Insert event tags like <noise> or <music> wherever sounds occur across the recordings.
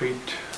feet.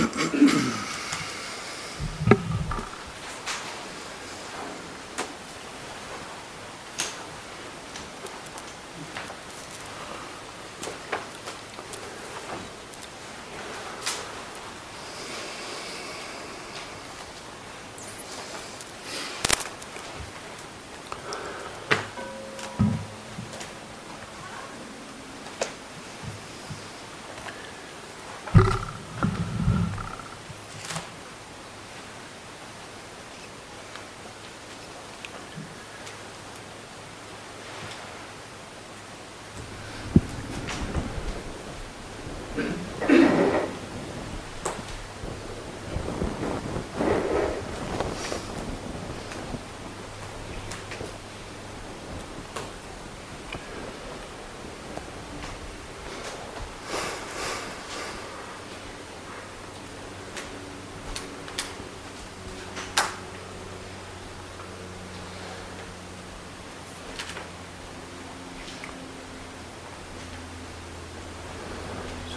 Mm-hmm. <coughs>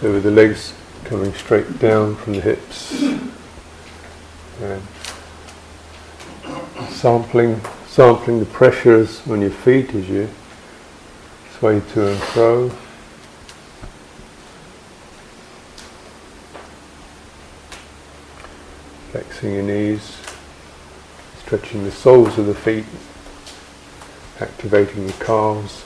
So with the legs coming straight down from the hips and sampling sampling the pressures on your feet as you sway to and fro. Flexing your knees, stretching the soles of the feet, activating the calves.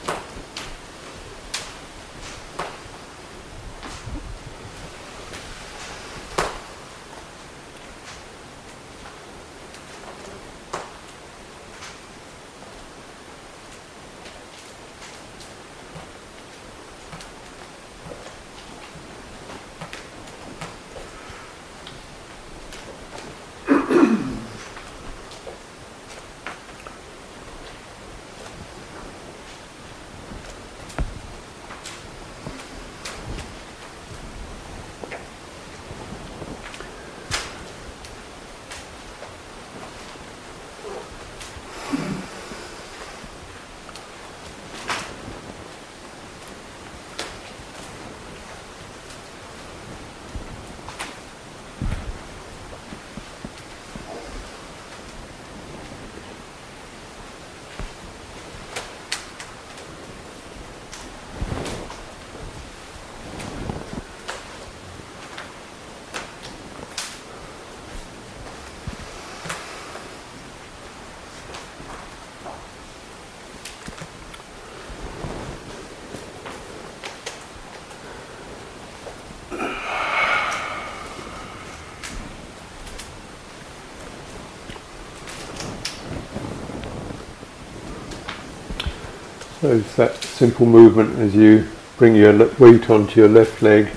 So it's that simple movement as you bring your weight onto your left leg,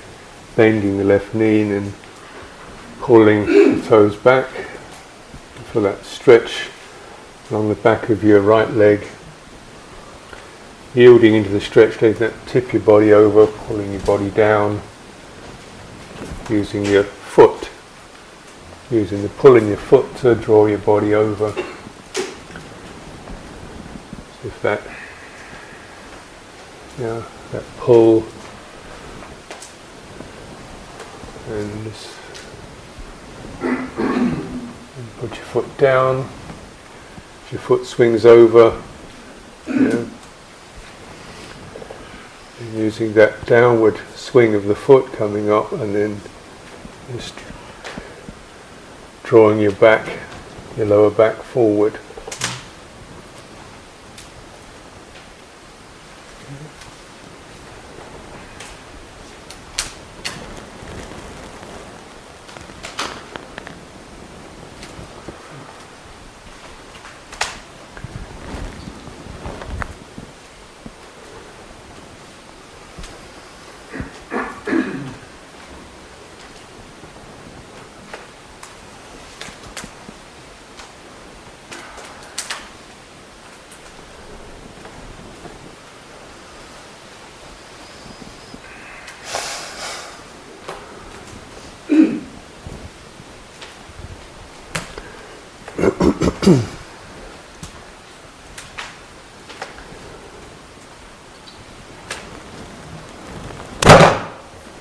bending the left knee and pulling the toes back for that stretch along the back of your right leg. Yielding into the stretch, letting that tip your body over, pulling your body down, using your foot, using the pull in your foot to draw your body over. if that Yeah, that pull. And and put your foot down. If your foot swings over, using that downward swing of the foot coming up and then just drawing your back, your lower back forward.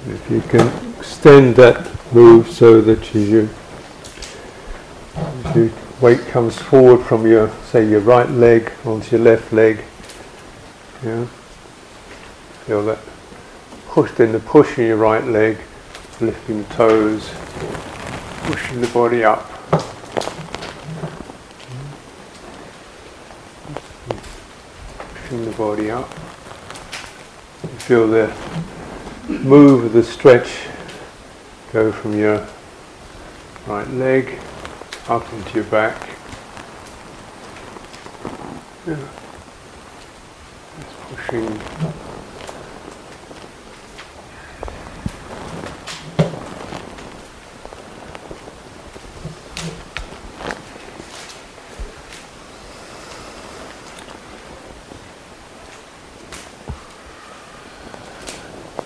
If you can extend that move so that you, your weight comes forward from your, say, your right leg onto your left leg, yeah, feel that push, then the push in your right leg, lifting the toes, pushing the body up. Pushing the body up. You feel the move the stretch, go from your right leg up into your back. Yeah. Just pushing.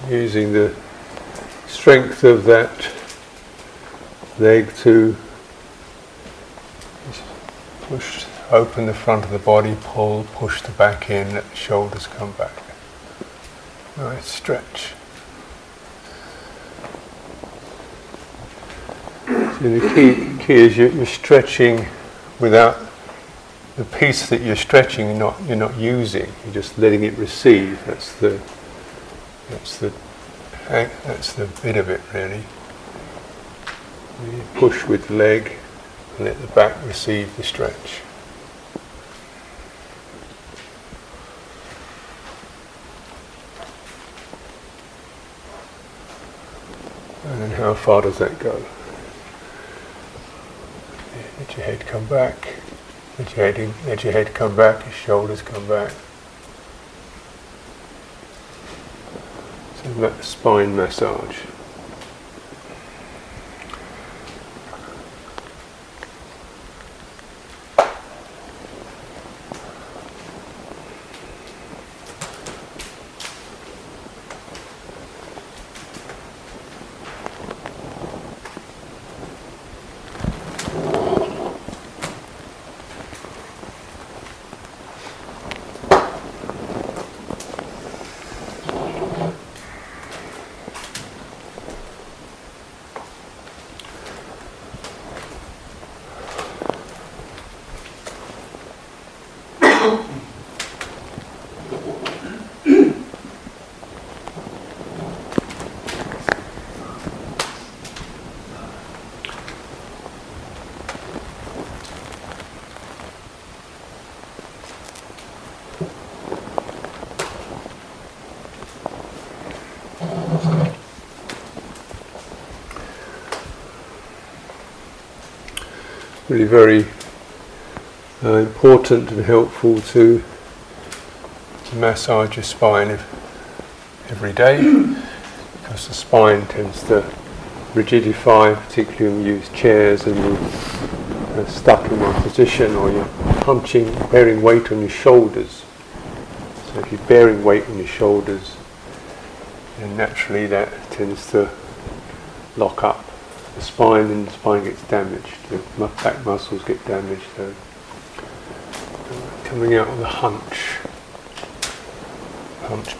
Using the strength of that leg to push open the front of the body, pull, push the back in, shoulders come back. Nice stretch. So the key, key is you're, you're stretching without the piece that you're stretching. You're not you're not using. You're just letting it receive. That's the that's the that's the bit of it really. You push with the leg and let the back receive the stretch. And then how far does that go? Let your head come back. Let your head, in, let your head come back, your shoulders come back. So that spine massage. Really very uh, important and helpful to, to massage your spine ev- every day <clears throat> because the spine tends to rigidify, particularly when you use chairs and you're uh, stuck in one position or you're punching, bearing weight on your shoulders. So if you're bearing weight on your shoulders, then naturally that tends to lock up the spine and the spine gets damaged. The back muscles get damaged. So uh, coming out with a hunch. hunch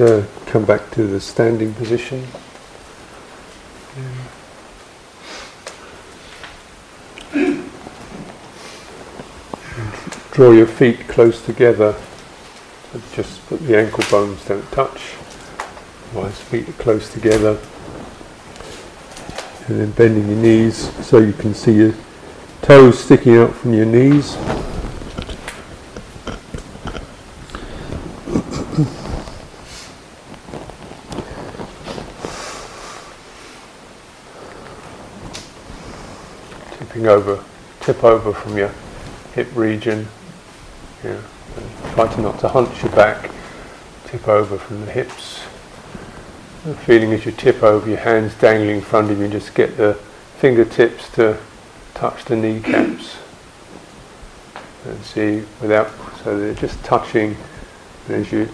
uh, come back to the standing position. Draw your feet close together. Just put the ankle bones don't touch. Otherwise, feet are close together. And then bending your knees so you can see your toes sticking out from your knees. Over, tip over from your hip region. Yeah. And try to not to hunch your back, tip over from the hips. And feeling as you tip over, your hands dangling in front of you, just get the fingertips to touch the kneecaps. And see, without, so they're just touching. And as you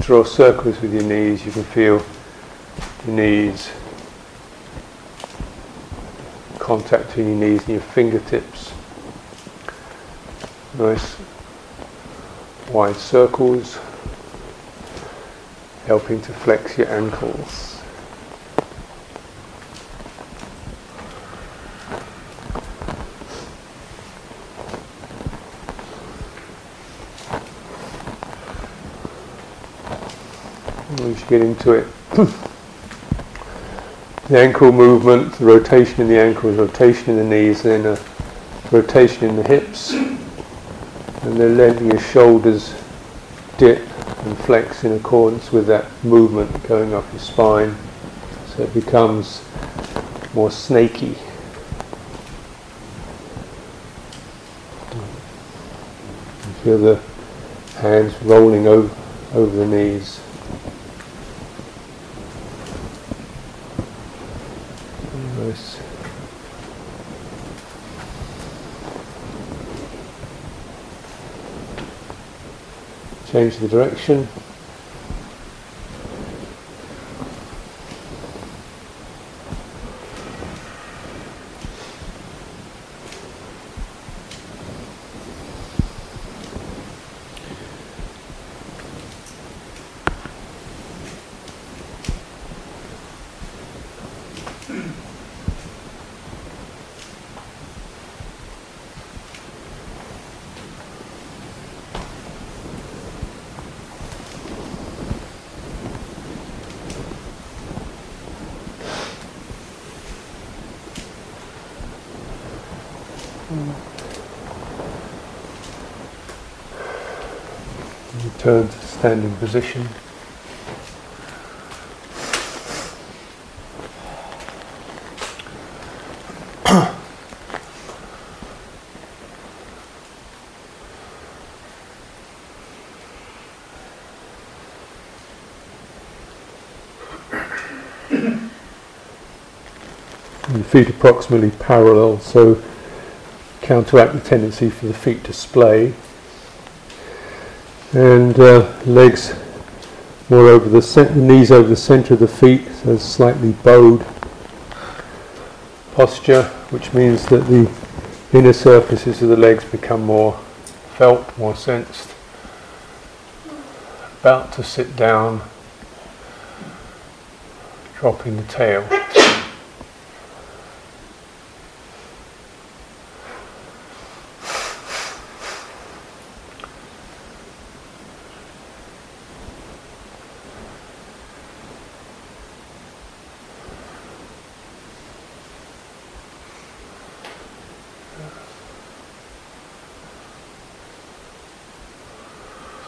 draw circles with your knees, you can feel the knees contact between your knees and your fingertips. Nice wide circles, helping to flex your ankles. We should get into it. <clears throat> the ankle movement, the rotation in the ankles, rotation in the knees, then a rotation in the hips, and then letting your shoulders dip and flex in accordance with that movement going up your spine, so it becomes more snaky. Feel the hands rolling over, over the knees. Change the direction. Return to standing position. <coughs> Feet approximately parallel, so counteract the tendency for the feet to splay. And uh, legs more over the, cent- knees over the centre of the feet, so slightly bowed posture, which means that the inner surfaces of the legs become more felt, more sensed. About to sit down, dropping the tail.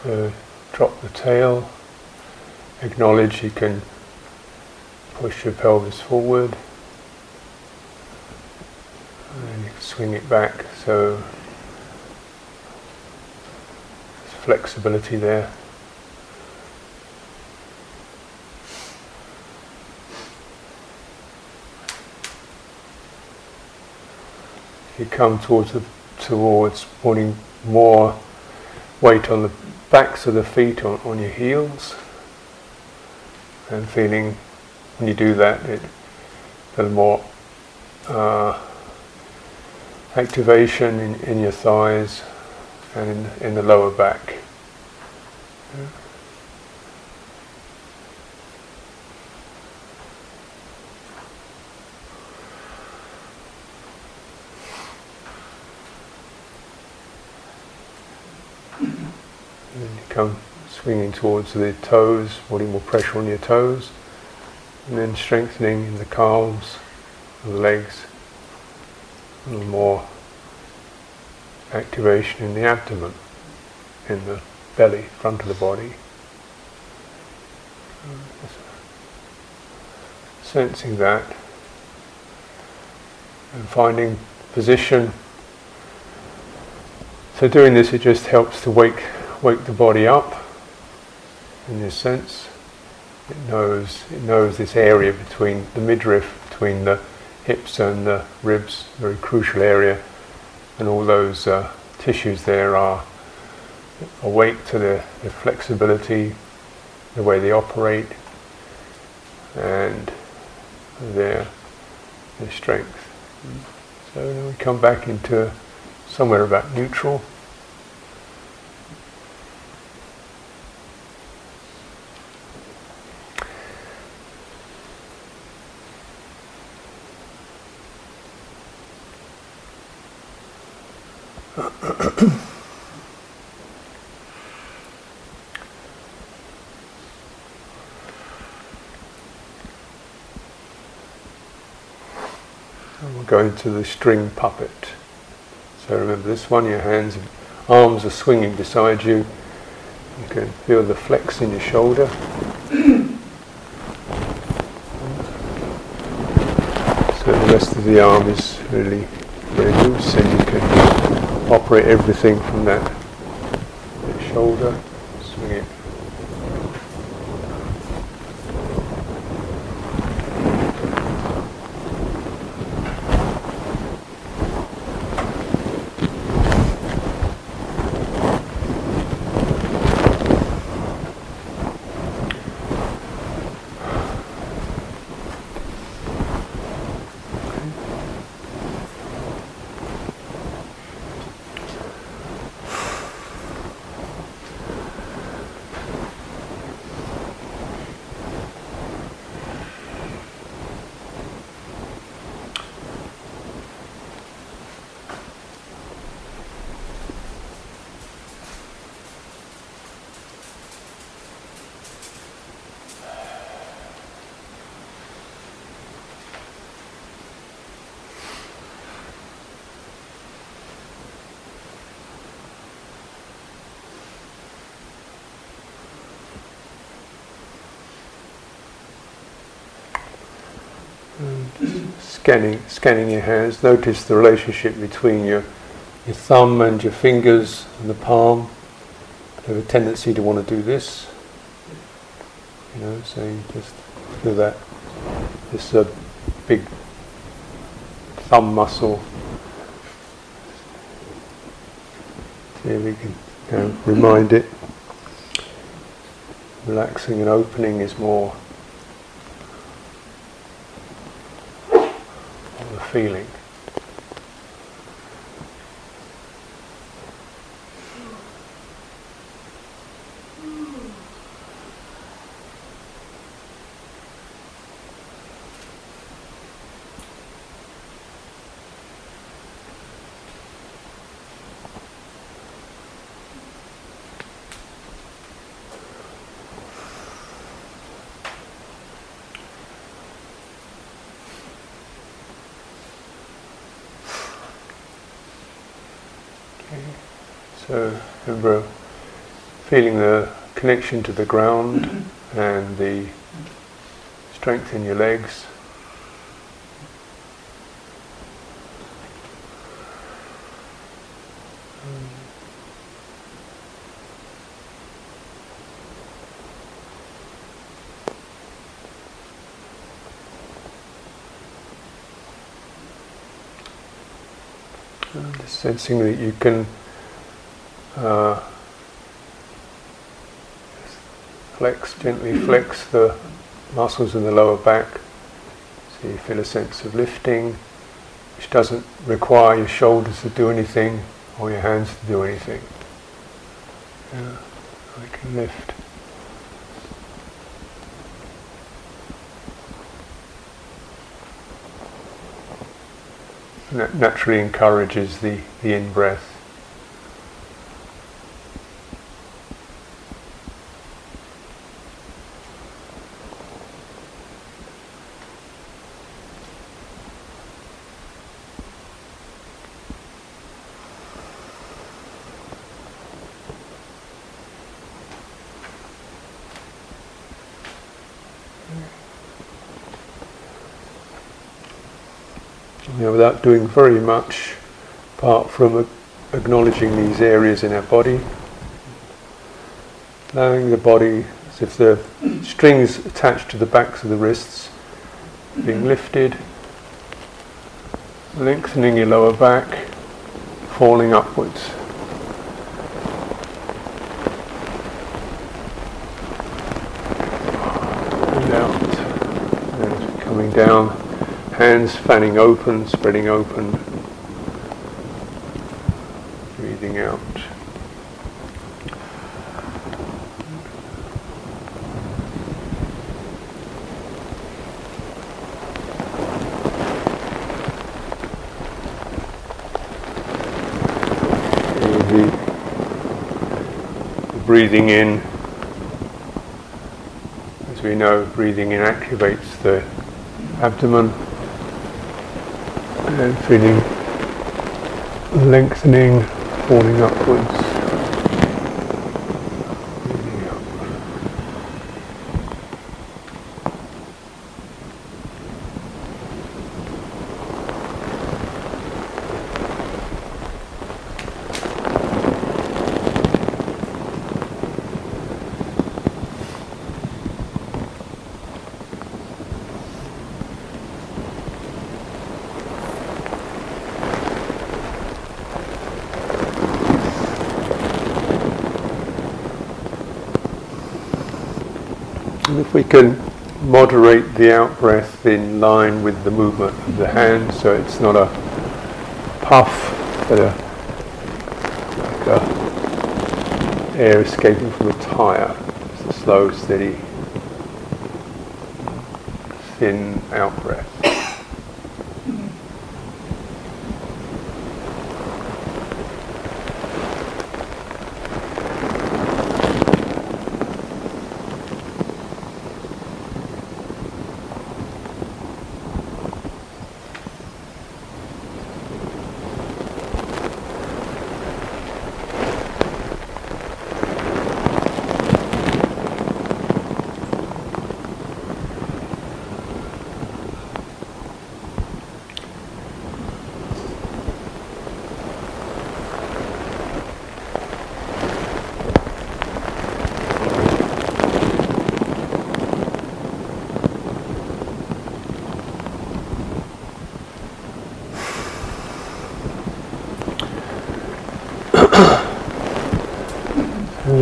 So tail, acknowledge you can push your pelvis forward and you can swing it back so there's flexibility there. You come towards the, towards putting more weight on the backs of the feet on, on your heels and feeling when you do that it a little more uh, activation in, in your thighs and in, in the lower back. Yeah. And you come swinging towards the toes, putting more pressure on your toes, and then strengthening in the calves, the legs, a little more activation in the abdomen, in the belly, front of the body. Sensing that and finding position. So doing this, it just helps to wake wake the body up. In this sense, it knows it knows this area between the midriff, between the hips and the ribs, very crucial area, and all those uh, tissues there are awake to the, the flexibility, the way they operate, and their, their strength. So then we come back into somewhere about neutral. We'll go into the string puppet. So remember this one, your hands, arms are swinging beside you. You can feel the flex in your shoulder. So the rest of the arm is really very loose and you can operate everything from that, that shoulder, swing it scanning, scanning your hands. Notice the relationship between your, your thumb and your fingers and the palm. You have a tendency to want to do this. You know, so you just do that. This a big thumb muscle. See we can you remind it. Relaxing and opening is more feeling. relation to the ground mm-hmm. and the strength in your legs. sensing that you can uh, flex, gently flex the muscles in the lower back. So you feel a sense of lifting, which doesn't require your shoulders to do anything or your hands to do anything. Yeah, I can lift. That naturally encourages the, the in breath. you know, without doing very much apart from acknowledging these areas in our body. Allowing the body as if the strings attached to the backs of the wrists being lifted, lengthening your lower back, falling upwards. Out, and coming down Hands fanning open, spreading open. Breathing out. breathing in, as we know, breathing in activates the abdomen and feeling lengthening, falling upwards. And if we can moderate the out breath in line with the movement of the hand, so it's not a puff, but a, like a air escaping from a tire. It's a slow, steady, thin out breath.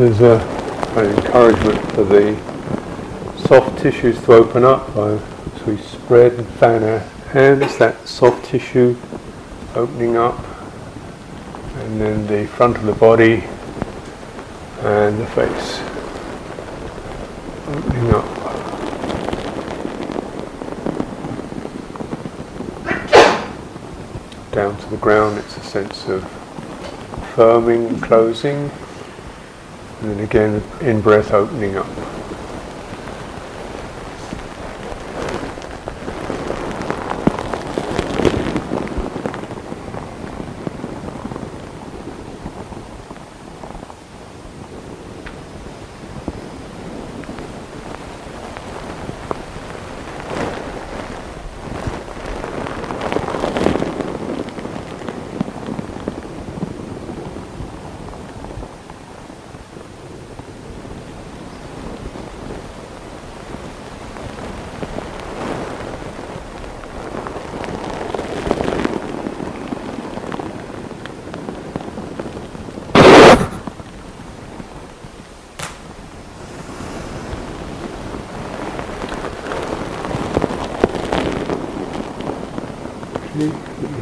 There's a, an encouragement for the soft tissues to open up as we spread and fan our hands, that soft tissue opening up, and then the front of the body and the face opening up. Down to the ground, it's a sense of firming, closing. And again, in breath opening up.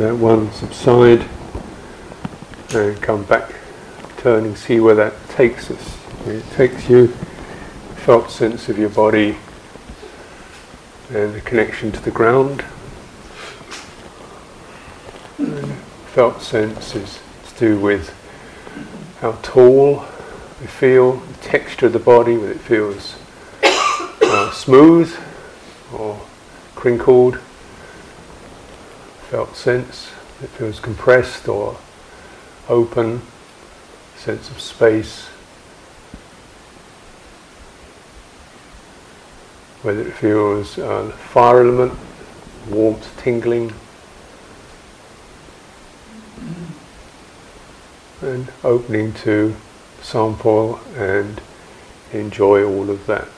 That one subside and come back, turn and see where that takes us. It takes you, felt sense of your body and the connection to the ground. And felt sense is to do with how tall we feel, the texture of the body, whether it feels uh, smooth or crinkled. Felt sense, it feels compressed or open, sense of space. Whether it feels uh, fire element, warmth, tingling, and opening to sample and enjoy all of that.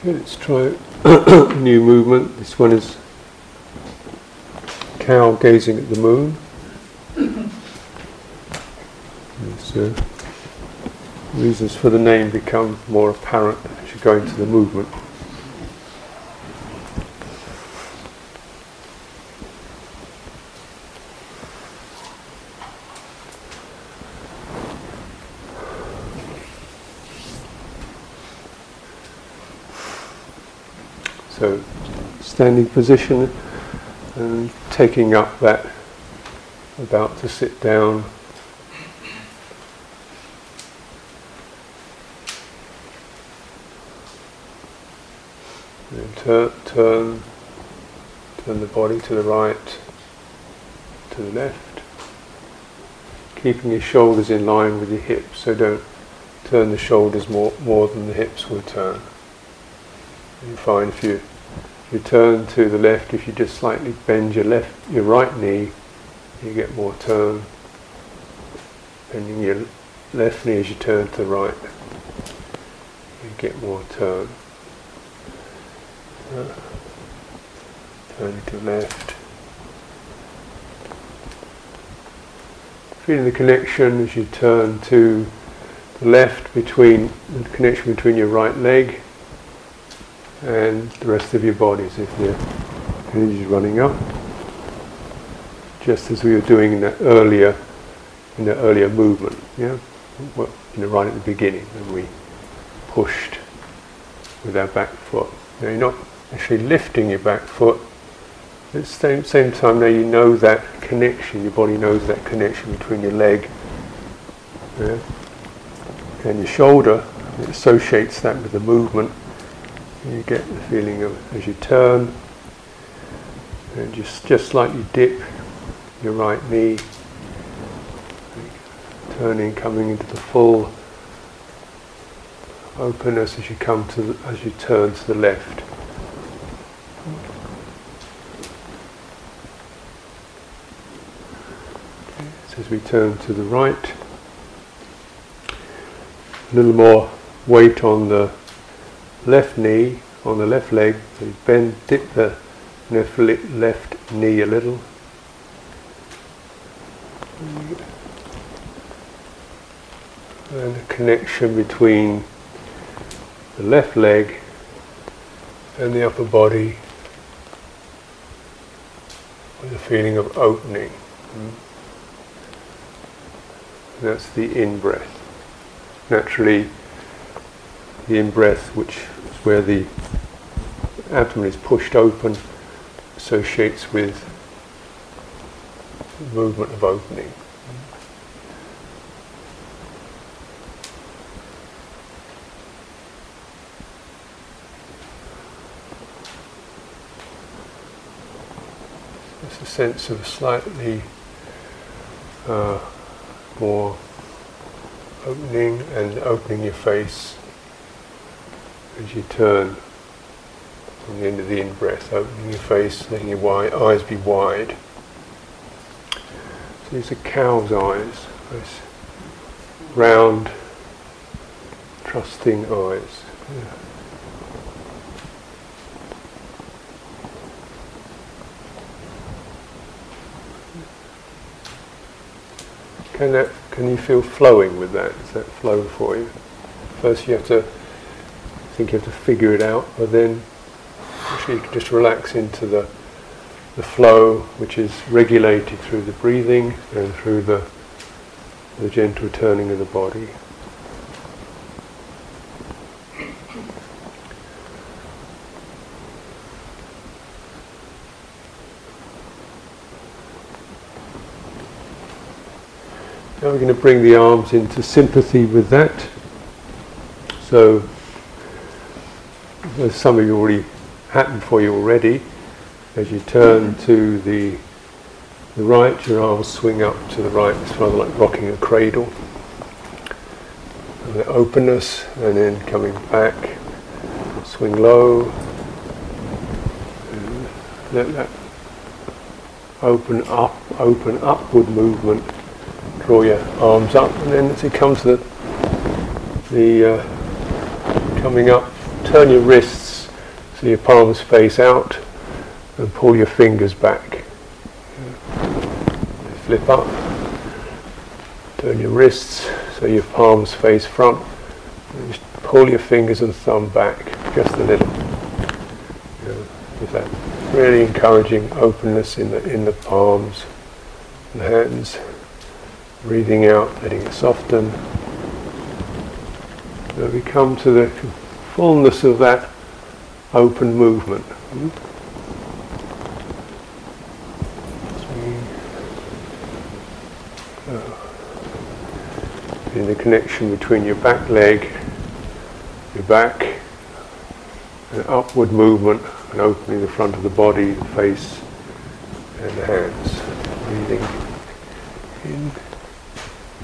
Okay, let's try a <coughs> new movement. This one is cow gazing at the moon. So reasons for the name become more apparent as you go into the movement. So, standing position and taking up that about to sit down. Turn, turn, turn the body to the right, to the left, keeping your shoulders in line with your hips, so don't turn the shoulders more, more than the hips will turn. You find you you turn to the left, if you just slightly bend your left, your right knee, you get more turn. Bending your left knee as you turn to the right, you get more turn. Uh, turning to the left. Feeling the connection as you turn to the left between the connection between your right leg and the rest of your body as if the energy is running up. Just as we were doing in the earlier in the earlier movement, yeah, you know, right at the beginning when we pushed with our back foot. Now you're not actually lifting your back foot. At the same, same time now you know that connection, your body knows that connection between your leg yeah, and your shoulder. It associates that with the movement you get the feeling of as you turn and just, just slightly dip your right knee, turning, coming into the full openness as you come to the, as you turn to the left. As we turn to the right, a little more weight on the left knee on the left leg, so you bend, dip the left knee a little. and a connection between the left leg and the upper body with a feeling of opening. Mm-hmm. That's the in breath. Naturally, the in breath, which is where the abdomen is pushed open, associates with movement of opening. There's a sense of slightly uh, more opening and opening your face as you turn from the end of the in breath, opening your face, letting your eyes be wide. So these are cow's eyes, nice round, trusting eyes. Yeah. Can that can you feel flowing with that? Is that flow for you? First you have to think you have to figure it out, but then actually you can just relax into the the flow which is regulated through the breathing and through the the gentle turning of the body. Now we're going to bring the arms into sympathy with that. So, as some of you already happened for you already, as you turn to the the right, your arms swing up to the right. It's rather like rocking a cradle. And the openness, and then coming back, swing low. let that open up, open upward movement draw your arms up, and then as you come to the, the uh, coming up, turn your wrists so your palms face out, and pull your fingers back. Flip up, turn your wrists so your palms face front, just pull your fingers and thumb back just a little. That really encouraging openness in the in the palms and hands. Breathing out, letting it soften. So we come to the fullness of that open movement. Hmm? Uh, in the connection between your back leg, your back, an upward movement and opening the front of the body, the face, and the hands. Breathing in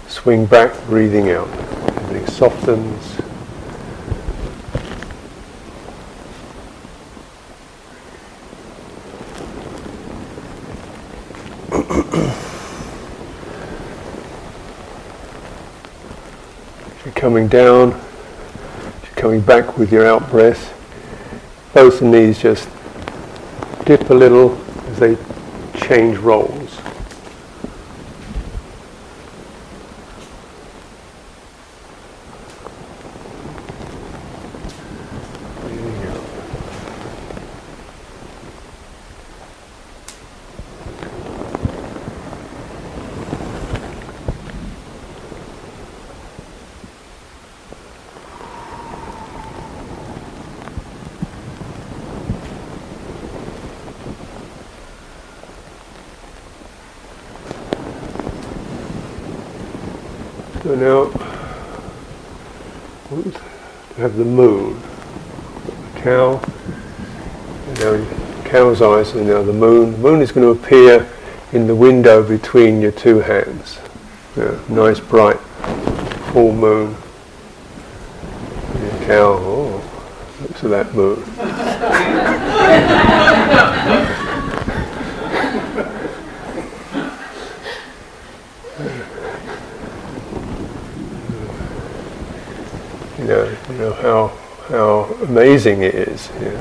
swing back, breathing out. Everything softens. you're coming down, you're coming back with your out breath. Both knees just dip a little as they change roles. So now, have the moon, the cow, cow's eyes, and now the moon. The moon is going to appear in the window between your two hands. Yeah, nice bright full moon. And cow, oh, looks at that moon. <laughs> how how amazing it is. Yeah.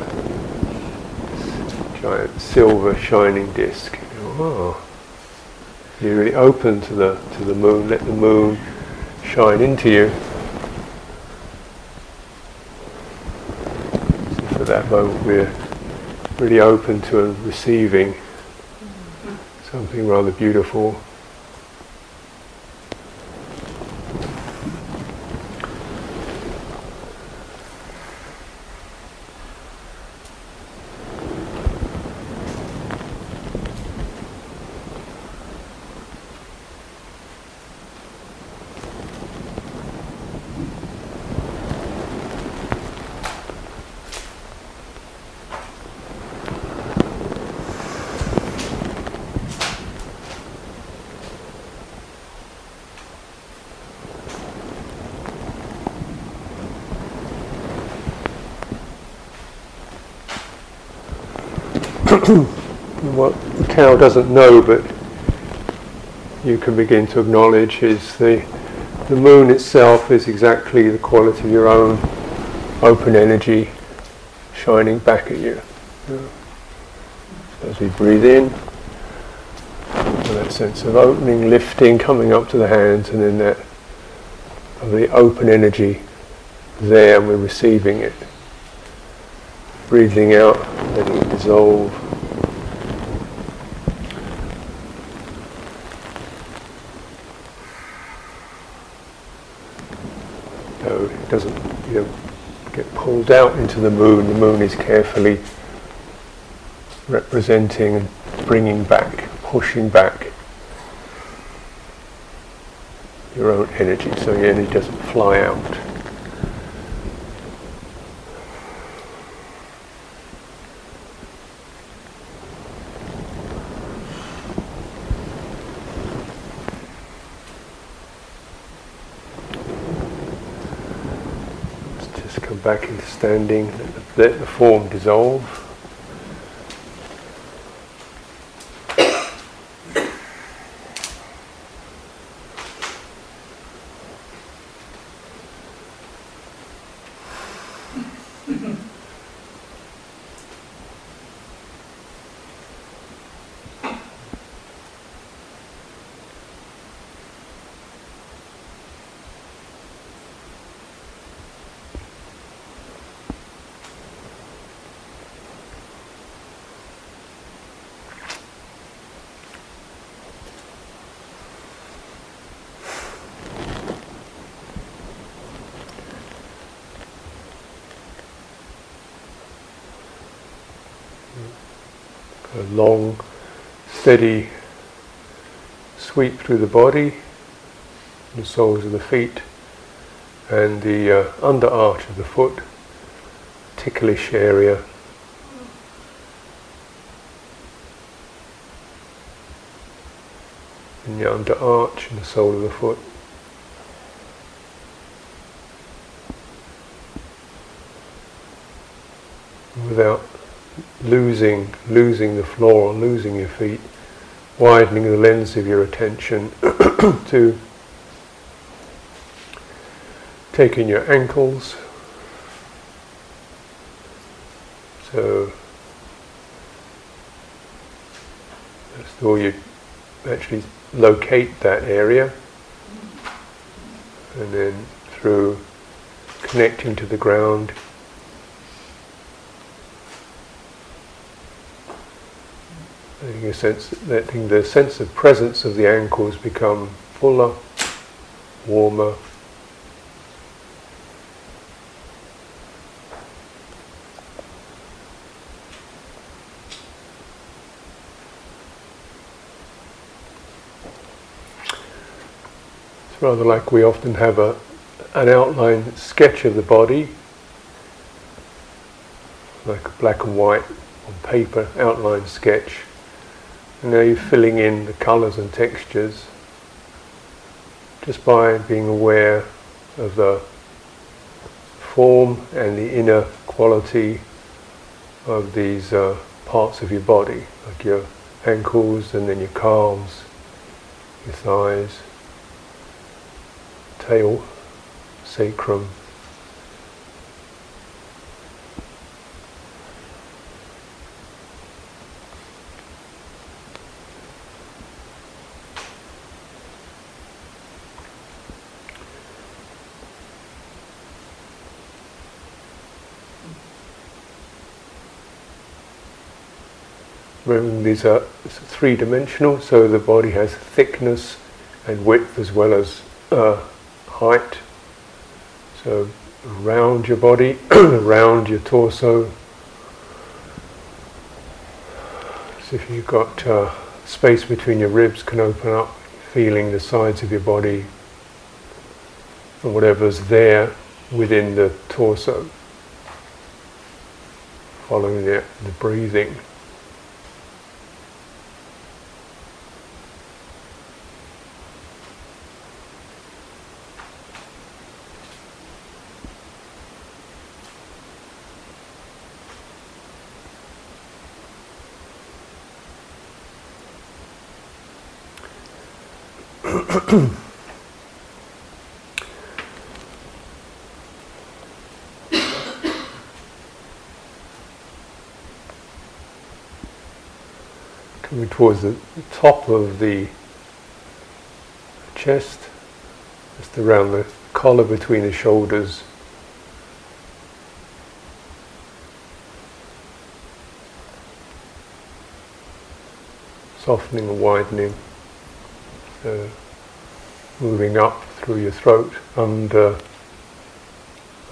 Giant silver shining disc. Oh. You know, oh. You're really open to the to the moon. Let the moon shine into you. So for that moment we're really open to receiving something rather beautiful. What the cow doesn't know, but you can begin to acknowledge is the the moon itself is exactly the quality of your own open energy shining back at you. As we breathe in, that sense of opening, lifting, coming up to the hands, and then that of the open energy there, and we're receiving it. Breathing out, letting it dissolve. It doesn't, you know, get pulled out into the moon. The moon is carefully representing and bringing back, pushing back your own energy, so your energy doesn't fly out. Back into standing, let the form dissolve. A long, steady sweep through the body, the soles of the feet, and the uh, under arch of the foot, ticklish area. In the under arch and the sole of the foot. Without losing, losing the floor, losing your feet, widening the lens of your attention <clears throat> to taking your ankles. So that's all you actually locate that area and then through connecting to the ground letting, sense, letting the sense of presence of the ankles become fuller, warmer. It's rather like we often have a, an outline sketch of the body, like a black and white on paper outline sketch. Now you're filling in the colours and textures just by being aware of the form and the inner quality of these uh, parts of your body, like your ankles and then your calves, your thighs, tail, sacrum, These are three dimensional, so the body has thickness and width as well as uh, height. So, around your body, <clears throat> around your torso. So, if you've got uh, space between your ribs, can open up, feeling the sides of your body and whatever's there within the torso, following the, the breathing. <coughs> Coming towards the top of the chest, just around the collar between the shoulders. Softening and widening. Uh, moving up through your throat, under,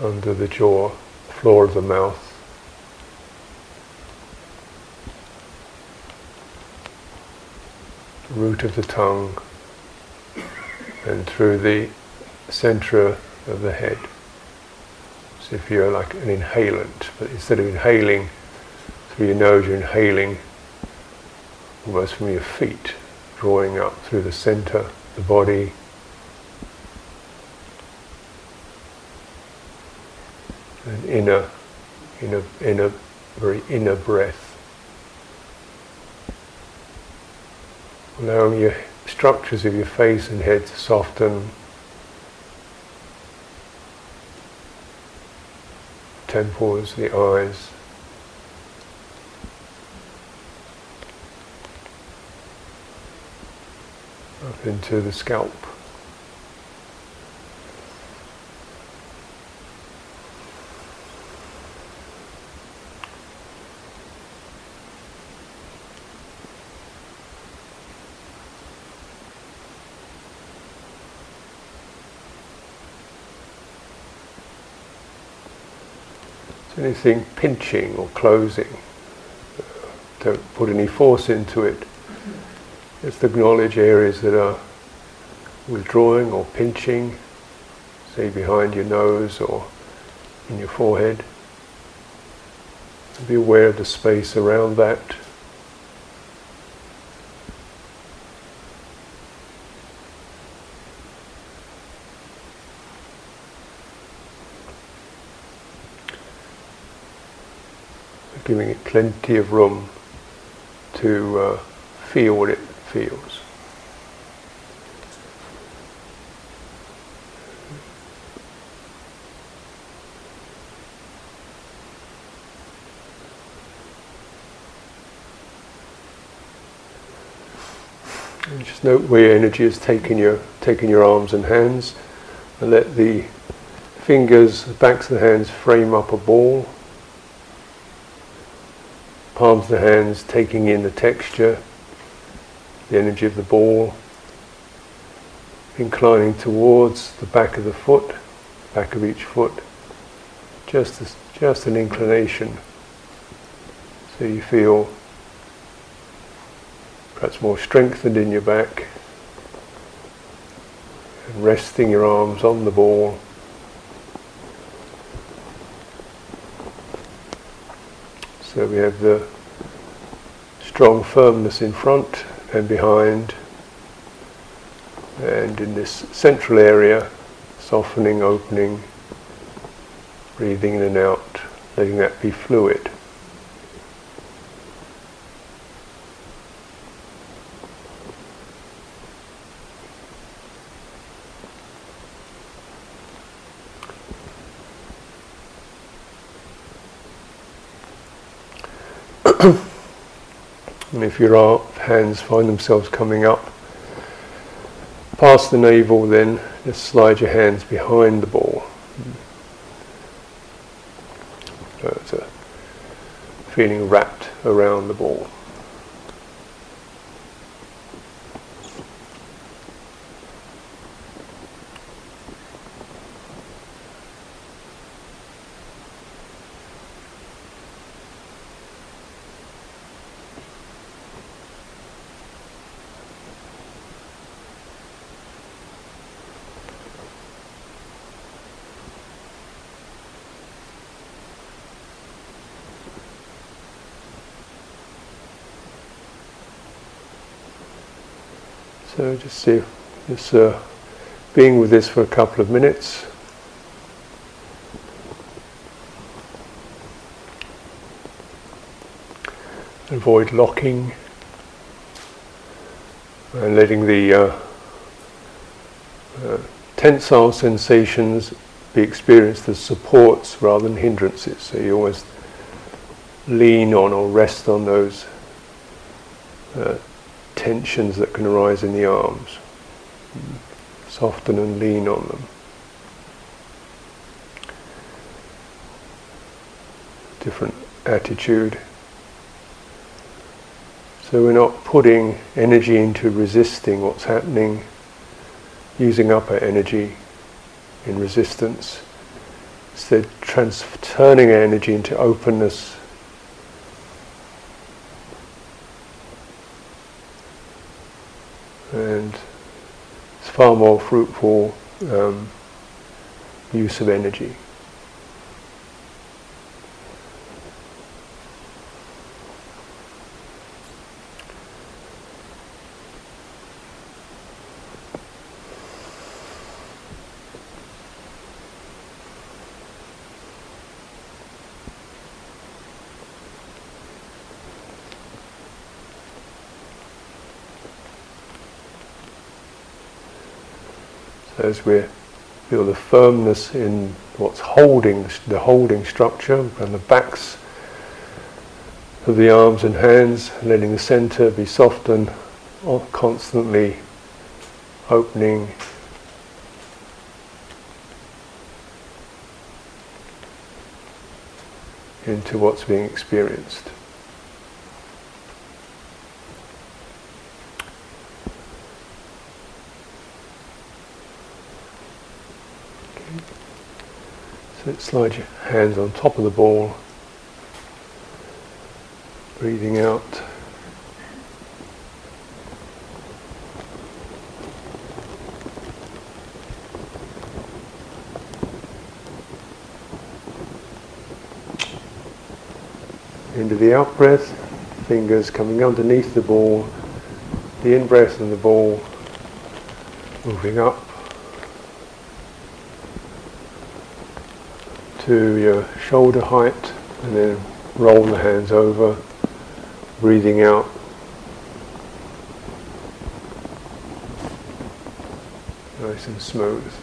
under the jaw, floor of the mouth. root of the tongue and through the center of the head. So if you're like an inhalant, but instead of inhaling through your nose, you're inhaling almost from your feet, drawing up through the center, the body, an inner, inner, inner, very inner breath. Allowing your structures of your face and head to soften. Temples, the eyes. Up into the scalp. Anything pinching or closing. Don't put any force into it. Just acknowledge areas that are withdrawing or pinching, say behind your nose or in your forehead. Be aware of the space around that. Giving it plenty of room to uh, feel what it feels. And just note where your energy is taking your taking your arms and hands, and let the fingers, the backs of the hands frame up a ball palms of the hands taking in the texture, the energy of the ball, inclining towards the back of the foot, back of each foot, just as, just an inclination. So you feel perhaps more strengthened in your back, and resting your arms on the ball. So we have the strong firmness in front and behind, and in this central area, softening, opening, breathing in and out, letting that be fluid. and if your hands find themselves coming up past the navel, then just slide your hands behind the ball. So it's a feeling wrapped around the ball. So just see this uh, being with this for a couple of minutes. Avoid locking and letting the uh, uh, tensile sensations be experienced as supports rather than hindrances. So you always lean on or rest on those uh, tensions that can arise in the arms. Soften and lean on them. Different attitude. So we're not putting energy into resisting what's happening, using up our energy in resistance. Instead, trans- turning our energy into openness and it's far more fruitful um, use of energy. As we feel the firmness in what's holding the holding structure and the backs of the arms and hands, letting the center be soft and constantly opening. into what's being experienced. So slide your hands on top of the ball, breathing out. Into the out breath, fingers coming underneath the ball, the in breath and the ball. Moving up to your shoulder height and then roll the hands over, breathing out. Nice and smooth.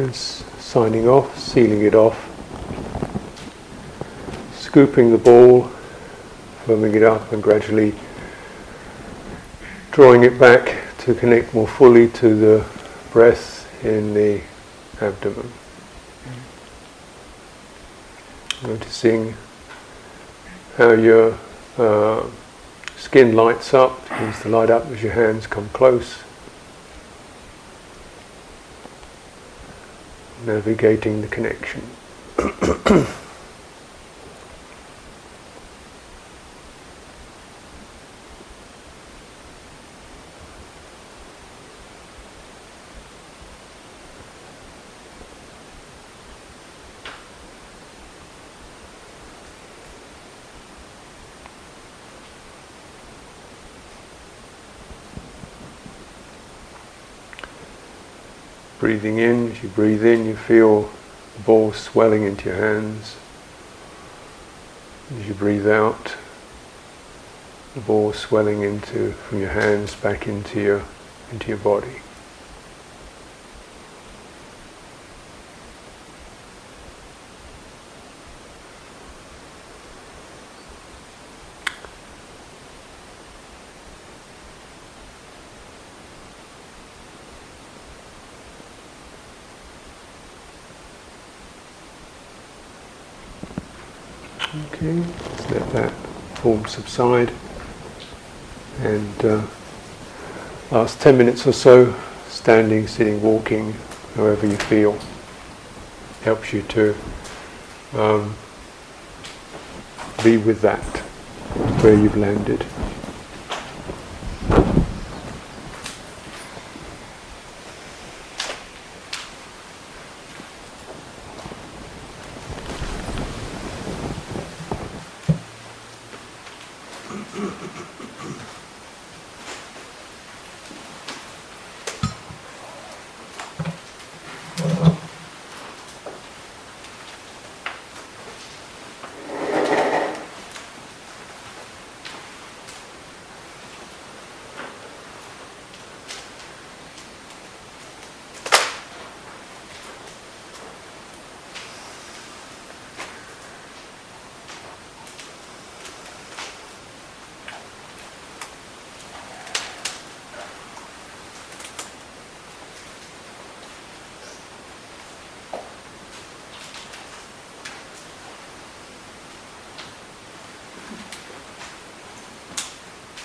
And signing off, sealing it off, scooping the ball, firming it up, and gradually drawing it back to connect more fully to the breath in the abdomen. Noticing how your uh, skin lights up, begins to light up as your hands come close navigating the connection. <clears throat> Breathing in, as you breathe in, you feel the ball swelling into your hands. As you breathe out, the ball swelling into from your hands back into your into your body. Okay, let that form subside. And uh, last 10 minutes or so, standing, sitting, walking, however you feel, helps you to um, be with that, where you've landed.